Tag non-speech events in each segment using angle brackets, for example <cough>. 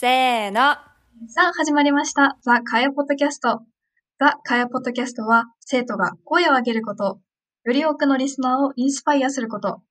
せーの。さあ、始まりました。ザ・カヤポッドキャスト。ザ・カヤポッドキャストは、生徒が声を上げること、より多くのリスナーをインスパイアすること、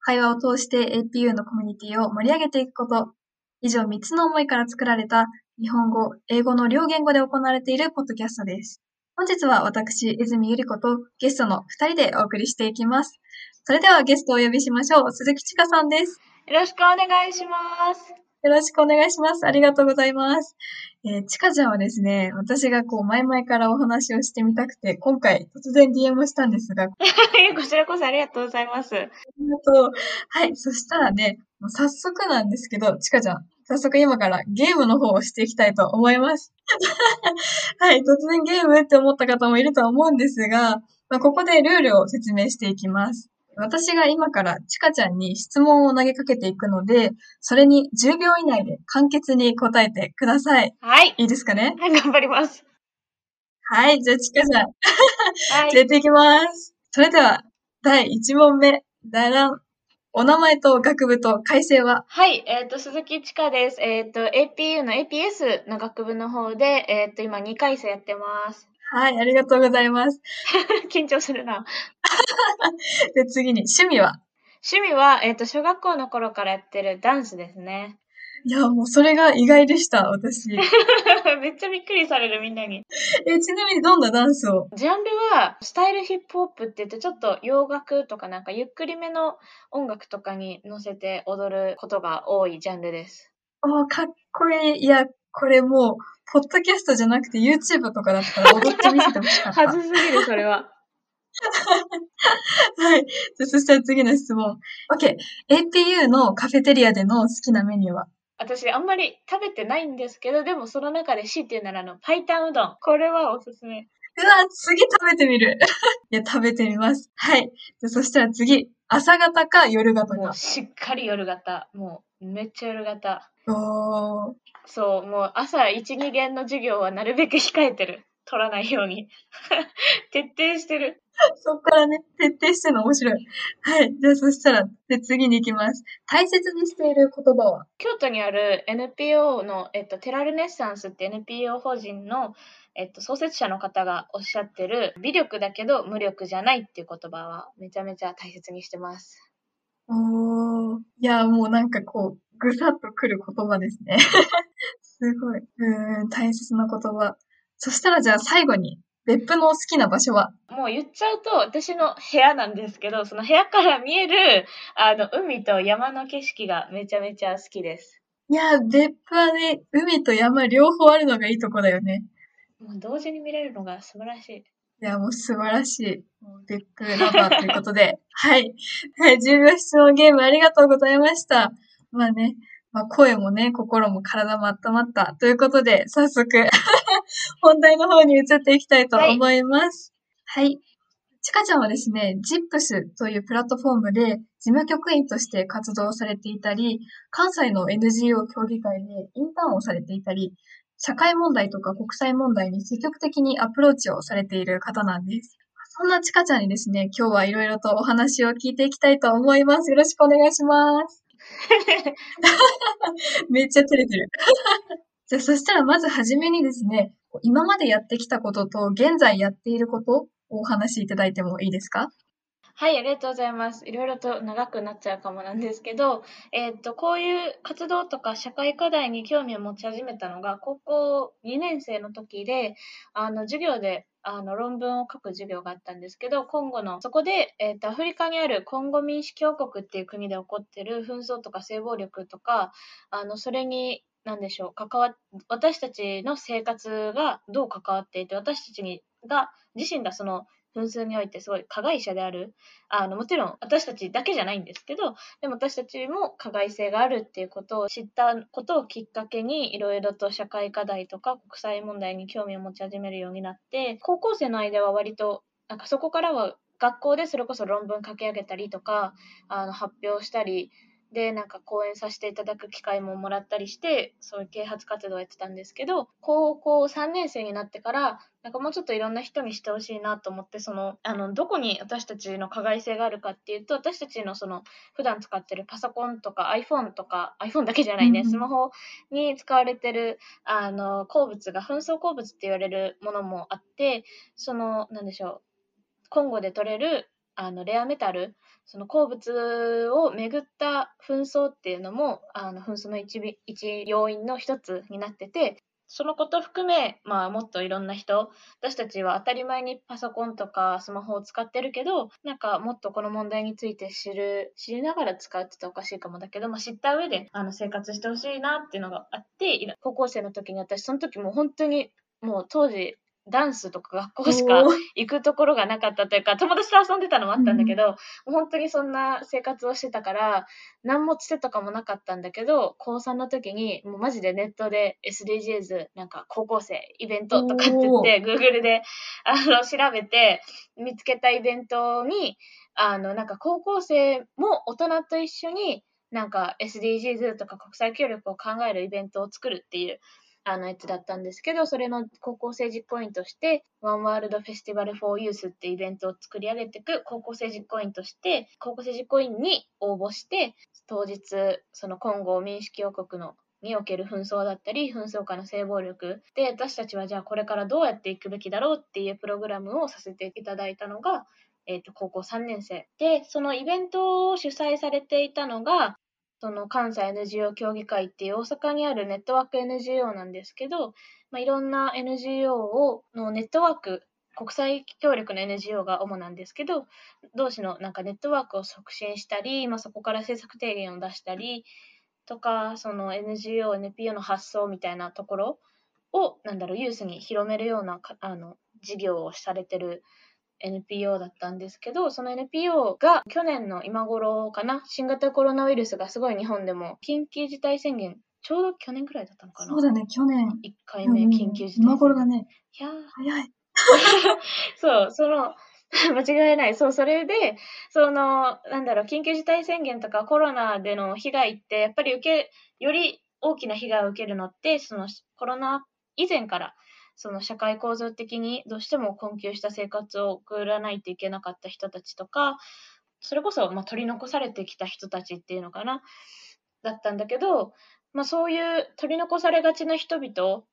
会話を通して APU のコミュニティを盛り上げていくこと、以上3つの思いから作られた日本語、英語の両言語で行われているポッドキャストです。本日は私、泉ゆり子とゲストの2人でお送りしていきます。それではゲストをお呼びしましょう。鈴木千佳さんです。よろしくお願いします。よろしくお願いします。ありがとうございます。えー、ちかちゃんはですね、私がこう前々からお話をしてみたくて、今回突然 DM をしたんですが、あ <laughs> こちらこそありがとうございます。りがとう。はい、そしたらね、もう早速なんですけど、ちかちゃん、早速今からゲームの方をしていきたいと思います。<laughs> はい、突然ゲームって思った方もいるとは思うんですが、まあ、ここでルールを説明していきます。私が今からちかちゃんに質問を投げかけていくので、それに10秒以内で簡潔に答えてください。はい。いいですかね？はい、頑張ります。はい、じゃあちかちゃん、はい。<laughs> 連れていきます。それでは、第1問目、だらん。お名前と学部と改正は？はい、えっ、と、鈴木千佳です。えっ、と、APU の APS の学部の方で、えっ、と、今2回生やってます。はい、ありがとうございます。<laughs> 緊張するな。<laughs> で、次に、趣味は？趣味は、えっ、と、小学校の頃からやってるダンスですね。いや、もうそれが意外でした、私。<laughs> めっちゃびっくりされる、みんなに。え、ちなみにどんなダンスを？ジャンルは、スタイルヒップホップって言って、ちょっと洋楽とかなんかゆっくりめの音楽とかに乗せて踊ることが多いジャンルです。ああ、かっこいい。いや、これもう、ポッドキャストじゃなくて YouTube とかだったら踊ってみせてほしかった。<laughs> はずすぎる、それは。<laughs> はい。じゃあそしたら次の質問。OK。APU のカフェテリアでの好きなメニューは？私、あんまり食べてないんですけど、でもその中で C っていうなら、あの、パイタンうどん。これはおすすめ。うわ、次食べてみる。<laughs> いや、食べてみます。はい。じゃあそしたら次。朝方か夜方か。しっかり夜型。もう、めっちゃ夜型。おー。そう、もう朝1、2限の授業はなるべく控えてる。取らないように。<laughs> 徹底してる。そっからね、徹底してるの面白い。はい。じゃあそしたら、で、次に行きます。大切にしている言葉は？京都にある NPO の、えっと、テラルネッサンスって NPO 法人の、えっと、創設者の方がおっしゃってる、微力だけど無力じゃないっていう言葉はめちゃめちゃ大切にしてます。おー。いや、もうなんかこう、ぐさっとくる言葉ですね。<laughs> すごい。うーん、大切な言葉。そしたらじゃあ最後に、別府の好きな場所は？もう言っちゃうと私の部屋なんですけど、その部屋から見えるあの海と山の景色がめちゃめちゃ好きです。いや、別府はね、海と山両方あるのがいいとこだよね。もう同時に見れるのが素晴らしい。いや、もう素晴らしい。もう別府ラバーということで。はい。はい、10秒質問ゲームありがとうございました。まあね、まあ声もね、心も体も温まった。ということで、早速、<laughs> 本題の方に移っていきたいと思います。はい。ちかちゃんはですね、ZIPS というプラットフォームで事務局員として活動されていたり、関西の NGO 協議会でインターンをされていたり、社会問題とか国際問題に積極的にアプローチをされている方なんです。そんなちかちゃんにですね、今日はいろいろとお話を聞いていきたいと思います。よろしくお願いします。<laughs> めっちゃ照れてる。じゃあ、そしたらまずはじめにですね、今までやってきたことと現在やっていることをお話しいただいてもいいですか？はい、ありがとうございます。いろいろと長くなっちゃうかもなんですけど、えっ、と、こういう活動とか社会課題に興味を持ち始めたのが、高校2年生の時で、あの、授業で、あの、論文を書く授業があったんですけど、今後の、そこで、えっ、と、アフリカにあるコンゴ民主共和国っていう国で起こってる紛争とか性暴力とか、あの、それに、なんでしょう、関わ、私たちの生活がどう関わっていて、私たちに、が、自身がその、紛争においてすごい加害者である。あの、もちろん私たちだけじゃないんですけど、でも私たちも加害性があるっていうことを知ったことをきっかけに、いろいろと社会課題とか国際問題に興味を持ち始めるようになって、高校生の間は割と、なんかそこからは学校でそれこそ論文書き上げたりとか、あの発表したり、でなんか講演させていただく機会ももらったりしてそういう啓発活動をやってたんですけど高校3年生になってからなんかもうちょっといろんな人にしてほしいなと思ってそのあのどこに私たちの加害性があるかっていうと私たちのその普段使ってるパソコンとか iPhone とか iPhone だけじゃないね、うんうん。スマホに使われてるあの鉱物が紛争鉱物って言われるものもあってそのなんでしょうコンゴで取れるあのレアメタルその鉱物をめぐった紛争っていうのもあの紛争の一一要因の一つになっててそのこと含め、まあ、もっといろんな人私たちは当たり前にパソコンとかスマホを使ってるけどなんかもっとこの問題について知る知りながら使うって言ったらおかしいかもだけど、まあ、知った上であの生活してほしいなっていうのがあって高校生の時に私その時もう本当にもう当時ダンスとか学校しか行くところがなかったというか友達と遊んでたのもあったんだけど、もう本当にそんな生活をしてたから何もつてとかもなかったんだけど高3の時にもうマジでネットで SDGs なんか高校生イベントとかって言って Google であの調べて見つけたイベントにあのなんか高校生も大人と一緒になんか SDGs とか国際協力を考えるイベントを作るっていうあのやつだったんですけど、それの高校生実行委員として、One World Festival for Youth ってイベントを作り上げていく高校生実行委員として、高校生実行委員に応募して、当日、その今後民主共和国のにおける紛争だったり、紛争下の性暴力で、私たちはじゃあこれからどうやっていくべきだろうっていうプログラムをさせていただいたのが、えー、と高校3年生。で、そのイベントを主催されていたのが、その関西 NGO 協議会っていう大阪にあるネットワーク NGO なんですけど、まあ、いろんな NGO をのネットワーク国際協力の NGO が主なんですけど同士のなんかネットワークを促進したり、まあ、そこから政策提言を出したりとかその NGO、NPO の発想みたいなところをなんだろうユースに広めるようなあの事業をされてる NPO だったんですけど、その NPO が去年の今頃かな、新型コロナウイルスがすごい日本でも緊急事態宣言、ちょうど去年くらいだったのかな？そうだね、去年。1回目緊急事態宣言。今頃だね。いやー早い。<laughs> そう、その、<laughs> 間違いない。そう、それで、その、なんだろう、緊急事態宣言とかコロナでの被害って、やっぱり受け、より大きな被害を受けるのって、そのコロナ以前から、その社会構造的にどうしても困窮した生活を送らないといけなかった人たちとか、それこそ、まあ、取り残されてきた人たちっていうのかな、だったんだけど、まあ、そういう取り残されがちな人々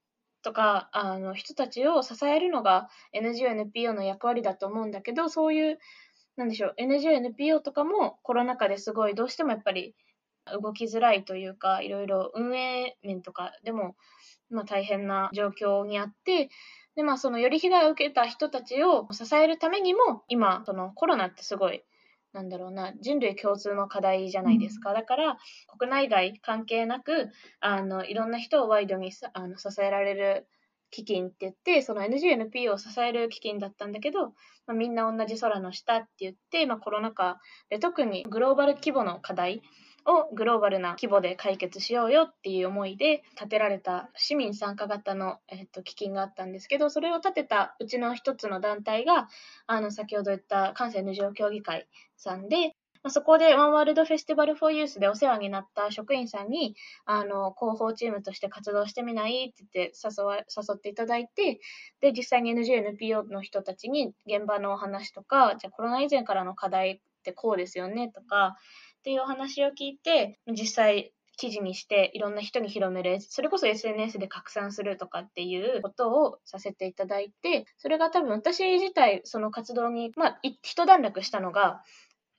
とかあの人たちを支えるのが NGO、NPO の役割だと思うんだけど、そういう、なんでしょう、NGO、NPO とかもコロナ禍ですごいどうしてもやっぱり動きづらいというか、いろいろ運営面とかでも、まあ、大変な状況にあって、でまあ、そのより被害を受けた人たちを支えるためにも、今、そのコロナってすごい、なんだろうな、人類共通の課題じゃないですか。だから、国内外関係なく、あのいろんな人をワイドにさあの支えられる基金って言って、その NGNP を支える基金だったんだけど、まあ、みんな同じ空の下って言って、まあ、コロナ禍で特にグローバル規模の課題をグローバルな規模で解決しようよっていう思いで立てられた市民参加型の、えっと、基金があったんですけど、それを立てたうちの一つの団体が、あの先ほど言った関西 NGO 協議会さんで、まあ、そこでワンワールドフェスティバル・フォー・ユースでお世話になった職員さんにあの広報チームとして活動してみないって言って誘わ誘っていただいてで実際に NGO、NPO の人たちに現場のお話とかじゃあコロナ以前からの課題ってこうですよねとかっていうお話を聞いて実際記事にしていろんな人に広める。それこそ SNS で拡散するとかっていうことをさせていただいてそれが多分私自体その活動に、まあ、一段落したのが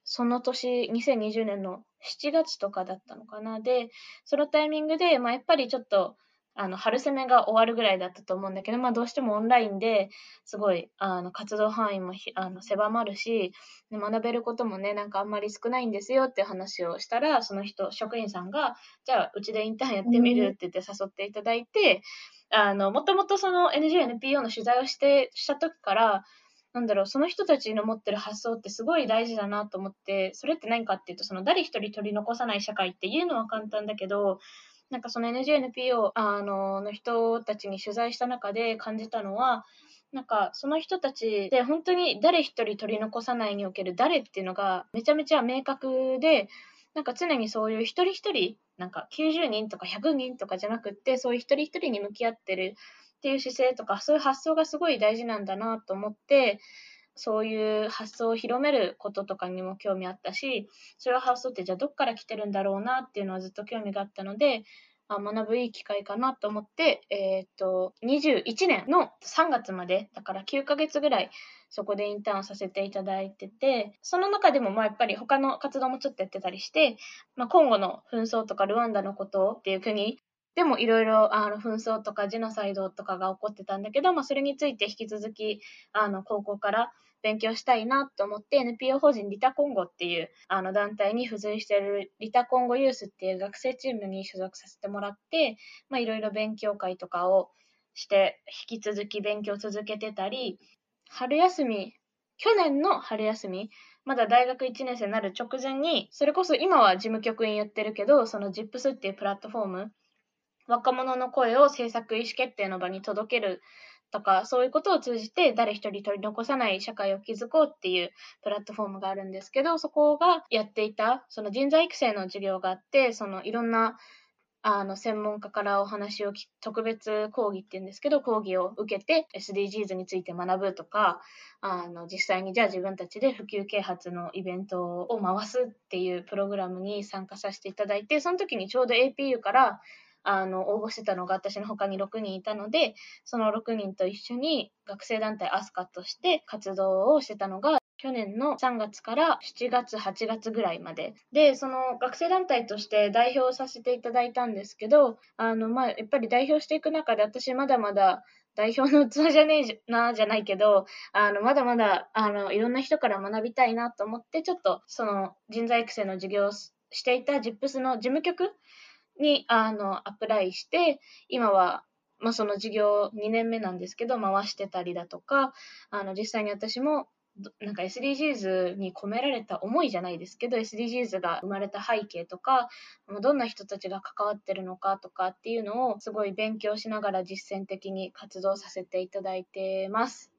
その年2020年の7月とかだったのかな。でそのタイミングで、まあ、やっぱりちょっとあの春攻めが終わるぐらいだったと思うんだけど、まあ、どうしてもオンラインですごいあの活動範囲もあの狭まるし学べることもねなんかあんまり少ないんですよって話をしたらその人職員さんがじゃあうちでインターンやってみるって言って誘っていただいて、あのもともとその NGONPO の取材をしてした時からなんだろう、その人たちの持ってる発想ってすごい大事だなと思って、それって何かっていうと、その誰一人取り残さない社会っていうのは簡単だけど、なんかその NGNPO あのの人たちに取材した中で感じたのは、なんかその人たちで本当に誰一人取り残さないにおける誰っていうのがめちゃめちゃ明確で、なんか常にそういう一人一人、なんか90人とか100人とかじゃなくって、そういう一人一人に向き合ってるっていう姿勢とか、そういう発想がすごい大事なんだなと思って、そういう発想を広めることとかにも興味あったし、そういう発想ってじゃあどっから来てるんだろうなっていうのはずっと興味があったので、あ学ぶいい機会かなと思って、えっ、と、21年の3月まで、だから9ヶ月ぐらい、そこでインターンをさせていただいてて、その中でもまあやっぱり他の活動もちょっとやってたりして、まあ、今後の紛争とかルワンダのことっていう国でもいろいろあの紛争とかジェノサイドとかが起こってたんだけど、まあ、それについて引き続きあの高校から勉強したいなと思って NPO 法人リタコンゴっていうあの団体に付随しているリタコンゴユースっていう学生チームに所属させてもらって、まあ、いろいろ勉強会とかをして引き続き勉強続けてたり春休み去年の春休みまだ大学1年生になる直前にそれこそ今は事務局員やってるけどその ZIPS っていうプラットフォーム若者の声を政策意思決定の場に届けるとか、そういうことを通じて誰一人取り残さない社会を築こうっていうプラットフォームがあるんですけど、そこがやっていた、その人材育成の授業があって、そのいろんなあの専門家からお話を特別講義っていうんですけど講義を受けて SDGs について学ぶとかあの実際にじゃあ自分たちで普及啓発のイベントを回すっていうプログラムに参加させていただいてその時にちょうど APU からあの応募してたのが私の他に6人いたのでその6人と一緒に学生団体アスカとして活動をしてたのが去年の3月から7月、8月ぐらいまで。で、その学生団体として代表させていただいたんですけど、あの、まあ、やっぱり代表していく中で私まだまだ代表の器じゃねえな、じゃないけど、あの、まだまだ、あの、いろんな人から学びたいなと思って、ちょっと、その、人材育成の授業をしていた ZIPS の事務局にあのアプライして、今は、まあ、その授業2年目なんですけど、回してたりだとか、あの実際に私もなんか SDGs に込められた思いじゃないですけど SDGs が生まれた背景とかどんな人たちが関わってるのかとかっていうのをすごい勉強しながら実践的に活動させていただいてます。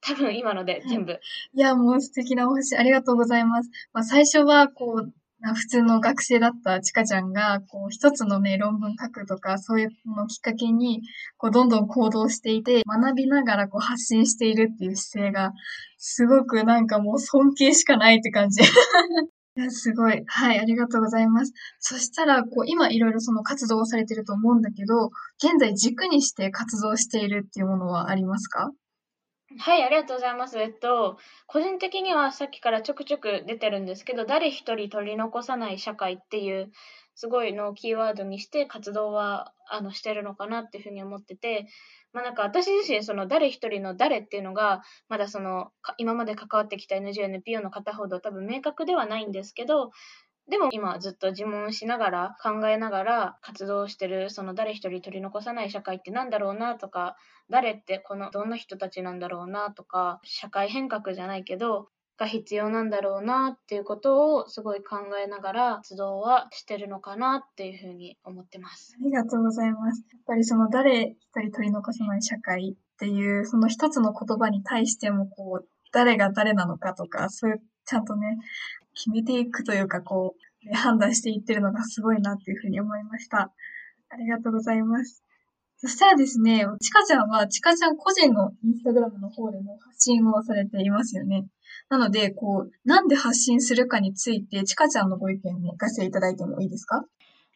多分今ので全部。いや、もう素敵なお話ありがとうございます。まあ、最初はこう普通の学生だったちかちゃんが、こう、一つのね、論文書くとか、そういうのをきっかけに、こう、どんどん行動していて、学びながらこう、発信しているっていう姿勢が、すごくなんかもう尊敬しかないって感じ。<laughs> いや、すごい。はい、ありがとうございます。そしたら、こう、今いろいろその活動をされてると思うんだけど、現在軸にして活動しているっていうものはありますか？はい、ありがとうございます。えっと、個人的にはさっきからちょくちょく出てるんですけど、誰一人取り残さない社会っていう、すごいのをキーワードにして活動はあのしてるのかなっていうふうに思ってて、まあなんか私自身、その誰一人の誰っていうのが、まだその今まで関わってきた NGO、NPO の方ほど多分明確ではないんですけど、でも今ずっと自問しながら考えながら活動してるその誰一人取り残さない社会って何だろうなとか誰ってこのどんな人たちなんだろうなとか社会変革じゃないけどが必要なんだろうなっていうことをすごい考えながら活動はしてるのかなっていうふうに思ってます。ありがとうございます。やっぱりその誰一人取り残さない社会っていうその一つの言葉に対してもこう誰が誰なのかとかそういうちゃんとね決めていくというか、こう、判断していってるのがすごいなっていうふうに思いました。ありがとうございます。そしたらですね、ちかちゃんは、ちかちゃん個人のインスタグラムの方でも発信をされていますよね。なので、こう、なんで発信するかについて、ちかちゃんのご意見を聞かせていただいてもいいですか？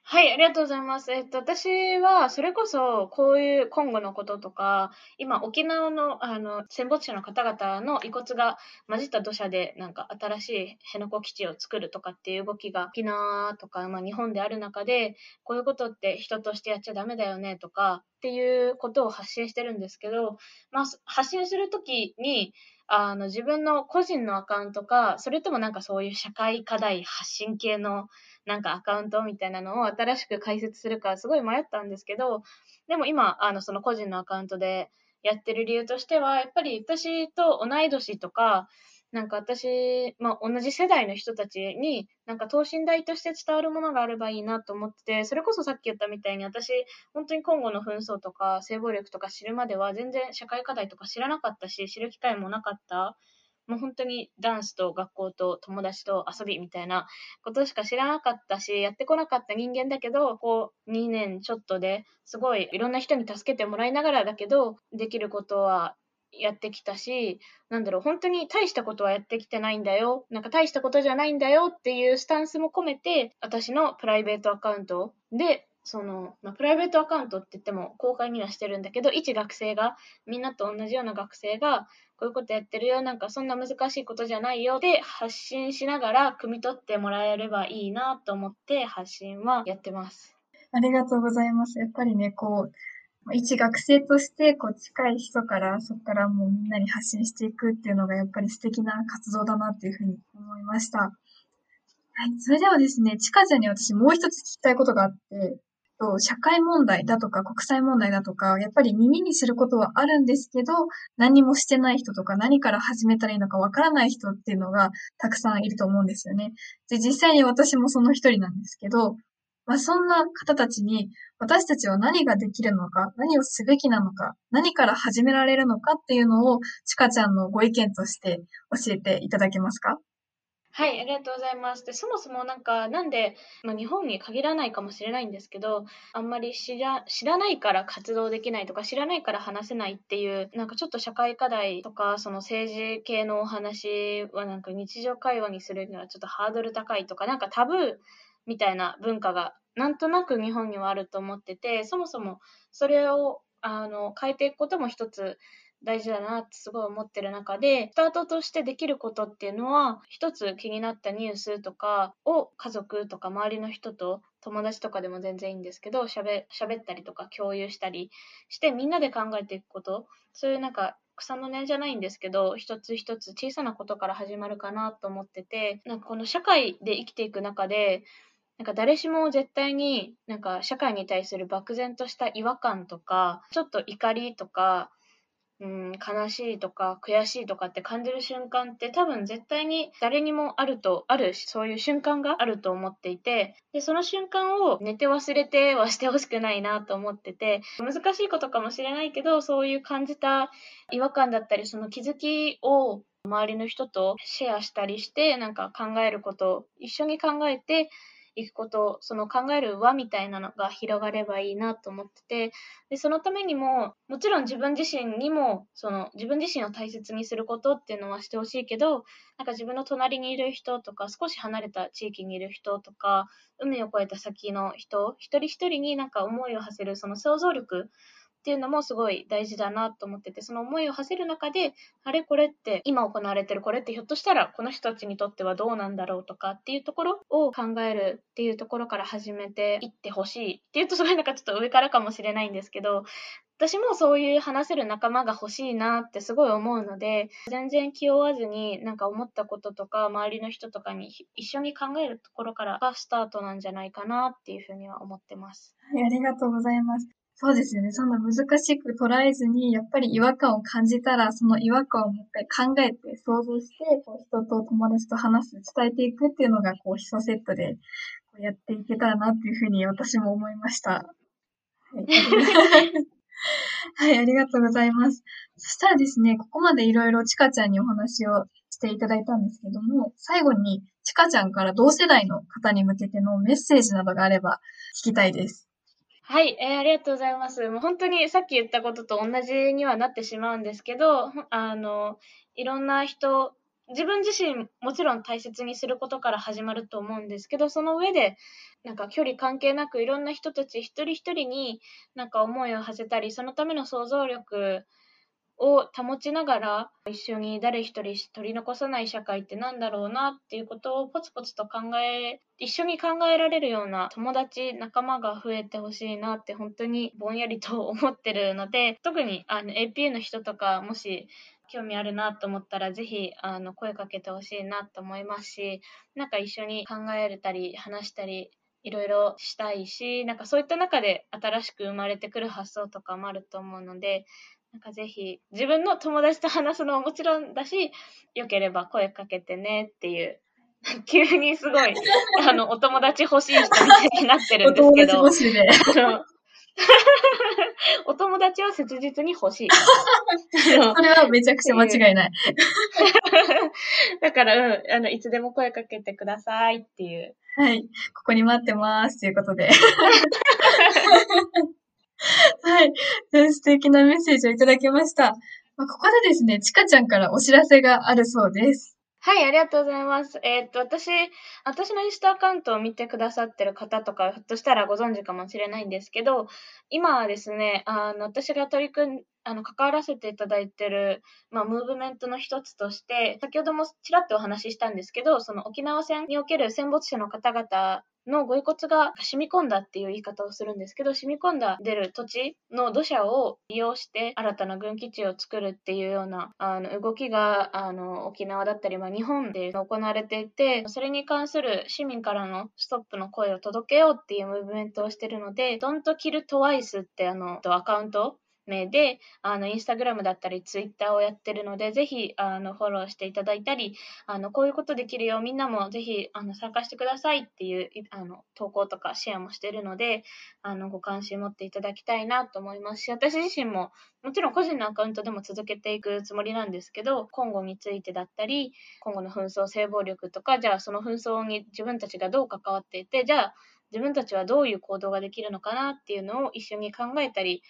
はい、ありがとうございます。えっと、私は、それこそ、こういう今後のこととか、今、沖縄の、あの、戦没者の方々の遺骨が混じった土砂で、なんか、新しい辺野古基地を作るとかっていう動きが、沖縄とか、まあ、日本である中で、こういうことって人としてやっちゃダメだよね、とか、っていうことを発信してるんですけど、まあ、発信するときに、あの、自分の個人のアカウントか、それともなんかそういう社会課題発信系のなんかアカウントみたいなのを新しく開設するかすごい迷ったんですけど、でも今、あの、その個人のアカウントでやってる理由としては、やっぱり私と同い年とか、なんか私、まあ、同じ世代の人たちに、なんか等身大として伝わるものがあればいいなと思ってて、それこそさっき言ったみたいに私、本当に今後の紛争とか性暴力とか知るまでは全然社会課題とか知らなかったし、知る機会もなかった。もう本当にダンスと学校と友達と遊びみたいなことしか知らなかったし、やってこなかった人間だけど、こう2年ちょっとですごいいろんな人に助けてもらいながらだけど、できることはやってきたし、なんだろう、本当に大したことはやってきてないんだよ。なんか大したことじゃないんだよっていうスタンスも込めて、私のプライベートアカウントでその、まあ、プライベートアカウントって言っても公開にはしてるんだけど、一学生が、みんなと同じような学生が、こういうことやってるよ、なんかそんな難しいことじゃないよって発信しながら、汲み取ってもらえればいいなと思って発信はやってます。ありがとうございます。やっぱりね、こう、一学生としてこう近い人からそこからもうみんなに発信していくっていうのがやっぱり素敵な活動だなっていうふうに思いました。はい。それではですね、ちかちゃんに私もう一つ聞きたいことがあって、と、社会問題だとか国際問題だとか、やっぱり耳にすることはあるんですけど、何もしてない人とか何から始めたらいいのかわからない人っていうのがたくさんいると思うんですよね。で、実際に私もその一人なんですけど、まあ、そんな方たちに私たちは何ができるのか、何をすべきなのか、何から始められるのかっていうのを、ちかちゃんのご意見として教えていただけますか？はい、ありがとうございます。で、そもそもなんか、なんで、まあ、日本に限らないかもしれないんですけど、あんまり知ら知らないから活動できないとか、知らないから話せないっていう、なんかちょっと社会課題とか、その政治系のお話はなんか日常会話にするにはちょっとハードル高いとか、なんかタブーみたいな文化がなんとなく日本にはあると思ってて、そもそもそれをあの変えていくことも一つ大事だなってすごい思ってる中で、スタートとしてできることっていうのは、一つ気になったニュースとかを家族とか周りの人と友達とかでも全然いいんですけど、喋ったりとか共有したりしてみんなで考えていくこと、そういうなんか草の根じゃないんですけど、一つ一つ小さなことから始まるかなと思ってて、なんかこの社会で生きていく中で、なんか誰しも絶対になんか社会に対する漠然とした違和感とか、ちょっと怒りとか、うん、悲しいとか悔しいとかって感じる瞬間って多分絶対に誰にもあると、あるそういう瞬間があると思っていて、で、その瞬間を寝て忘れてはしてほしくないなと思ってて、難しいことかもしれないけど、そういう感じた違和感だったり、その気づきを周りの人とシェアしたりして、なんか考えることを一緒に考えて、いくこと、その考える輪みたいなのが広がればいいなと思ってて、で、そのためにも、もちろん自分自身にも、その自分自身を大切にすることっていうのはしてほしいけど、なんか自分の隣にいる人とか、少し離れた地域にいる人とか、海を越えた先の人、一人一人になんか思いを馳せるその想像力っていうのもすごい大事だなと思ってて、その思いを馳せる中で、あれこれって、今行われてるこれってひょっとしたらこの人たちにとってはどうなんだろうとかっていうところを考えるっていうところから始めていってほしいっていうとすごいなんかちょっと上からかもしれないんですけど、私もそういう話せる仲間が欲しいなってすごい思うので、全然気負わずになんか思ったこととか、周りの人とかに一緒に考えるところからがスタートなんじゃないかなっていうふうには思ってます。ありがとうございます。そうですよね。そんな難しく捉えずに、やっぱり違和感を感じたら、その違和感をもう一回考えて、想像して、こう人と友達と話す、伝えていくっていうのが、こう、基礎セットでこうやっていけたらなっていうふうに私も思いました。はい。はい、ありがとうございます。そしたらですね、ここまでいろいろちかちゃんにお話をしていただいたんですけども、最後にちかちゃんから同世代の方に向けてのメッセージなどがあれば聞きたいです。はい、えー、ありがとうございます。もう本当にさっき言ったことと同じにはなってしまうんですけど、あの、いろんな人、自分自身もちろん大切にすることから始まると思うんですけど、その上で、なんか距離関係なくいろんな人たち一人一人になんか思いを馳せたり、そのための想像力を保ちながら一緒に誰一人取り残さない社会ってなんだろうなっていうことをポツポツと考え一緒に考えられるような友達仲間が増えてほしいなって本当にぼんやりと思ってるので <laughs> 特にあの APA の人とかもし興味あるなと思ったら、ぜひ、あの、声かけてほしいなと思いますし、なんか一緒に考えれたり、話したり、いろいろしたいし、なんかそういった中で新しく生まれてくる発想とかもあると思うので、なんかぜひ自分の友達と話すのももちろんだし、よければ声かけてねっていう、<laughs> 急にすごい、<laughs> あの、お友達欲しい人みたいになってるんですけど。お友達欲しいね。<laughs> お友達は切実に欲しい。それはめちゃくちゃ間違いない。だから、うん、あの、いつでも声かけてくださいっていう。はい。ここに待ってます。ということで。で <laughs> 素敵なメッセージをいただきました。まあ、ここでですね、ちかちゃんからお知らせがあるそうです。はい、ありがとうございます。えーっと、私、私のインスタアカウントを見てくださってる方とか、ひょっとしたらご存知かもしれないんですけど、今はですね、あの、私が取り組ん、あの、関わらせていただいてる、まあ、ムーブメントの一つとして、先ほどもちらっとお話ししたんですけど、その沖縄戦における戦没者の方々のご遺骨が染み込んだっていう言い方をするんですけど、染み込んだ出る土地の土砂を利用して新たな軍基地を作るっていうようなあの動きがあの沖縄だったり、まあ、日本で行われていて、それに関する市民からのストップの声を届けようっていうムーブメントをしてるので、Don't Kill Twice ってあのアカウント名で、あの、インスタグラムだったり、ツイッターをやってるので、ぜひ、あの、フォローしていただいたり、あの、こういうことできるよ、みんなもぜひ、あの、参加してくださいっていう、あの、投稿とかシェアもしてるので、あの、ご関心持っていただきたいなと思いますし、私自身も、もちろん個人のアカウントでも続けていくつもりなんですけど、今後についてだったり、今後の紛争、性暴力とか、じゃあその紛争に自分たちがどう関わっていて、じゃあ自分たちはどういう行動ができるのかなっていうのを一緒に考えたり、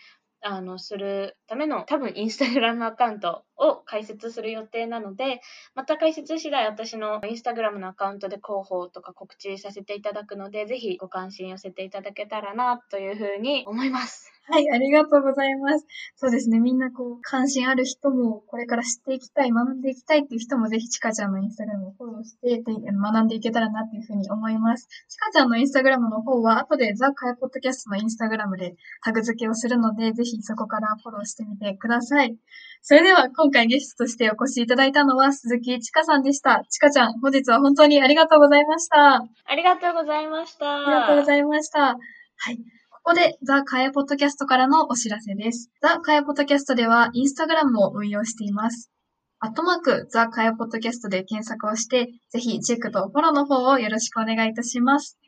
あの、するための多分インスタグラムアカウントを開設する予定なので、また開設次第私のインスタグラムのアカウントで広報とか告知させていただくので、ぜひご関心寄せていただけたらなというふうに思います。はい、ありがとうございます。そうですね、みんなこう、関心ある人も、これから知っていきたい、学んでいきたいっていう人も、ぜひちかちゃんのインスタグラムをフォローして、学んでいけたらなっていうふうに思います。ちかちゃんのインスタグラムの方は、後でザ・カヤポッドキャストのインスタグラムでタグ付けをするので、ぜひそこからフォローしてみてください。それでは、今回ゲストとしてお越しいただいたのは、鈴木ちかさんでした。ちかちゃん、本日は本当にありがとうございました。ありがとうございました。ありがとうございました。はい。ここで、ザ・カヤポッドキャストからのお知らせです。ザ・カヤポッドキャストでは、インスタグラムを運用しています。アットマーク、ザ・カヤポッドキャストで検索をして、ぜひチェックとフォローの方をよろしくお願いいたします。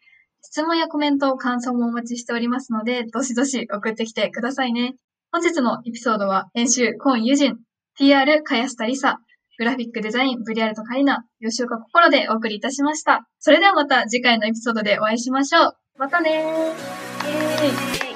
質問やコメント、感想もお待ちしておりますので、どしどし送ってきてくださいね。本日のエピソードは、編集、コン・ユジン、PR、かやすたりさ、グラフィックデザイン、ブリアルト・カリナ、吉岡心でお送りいたしました。それではまた次回のエピソードでお会いしましょう。またねー。イエーイ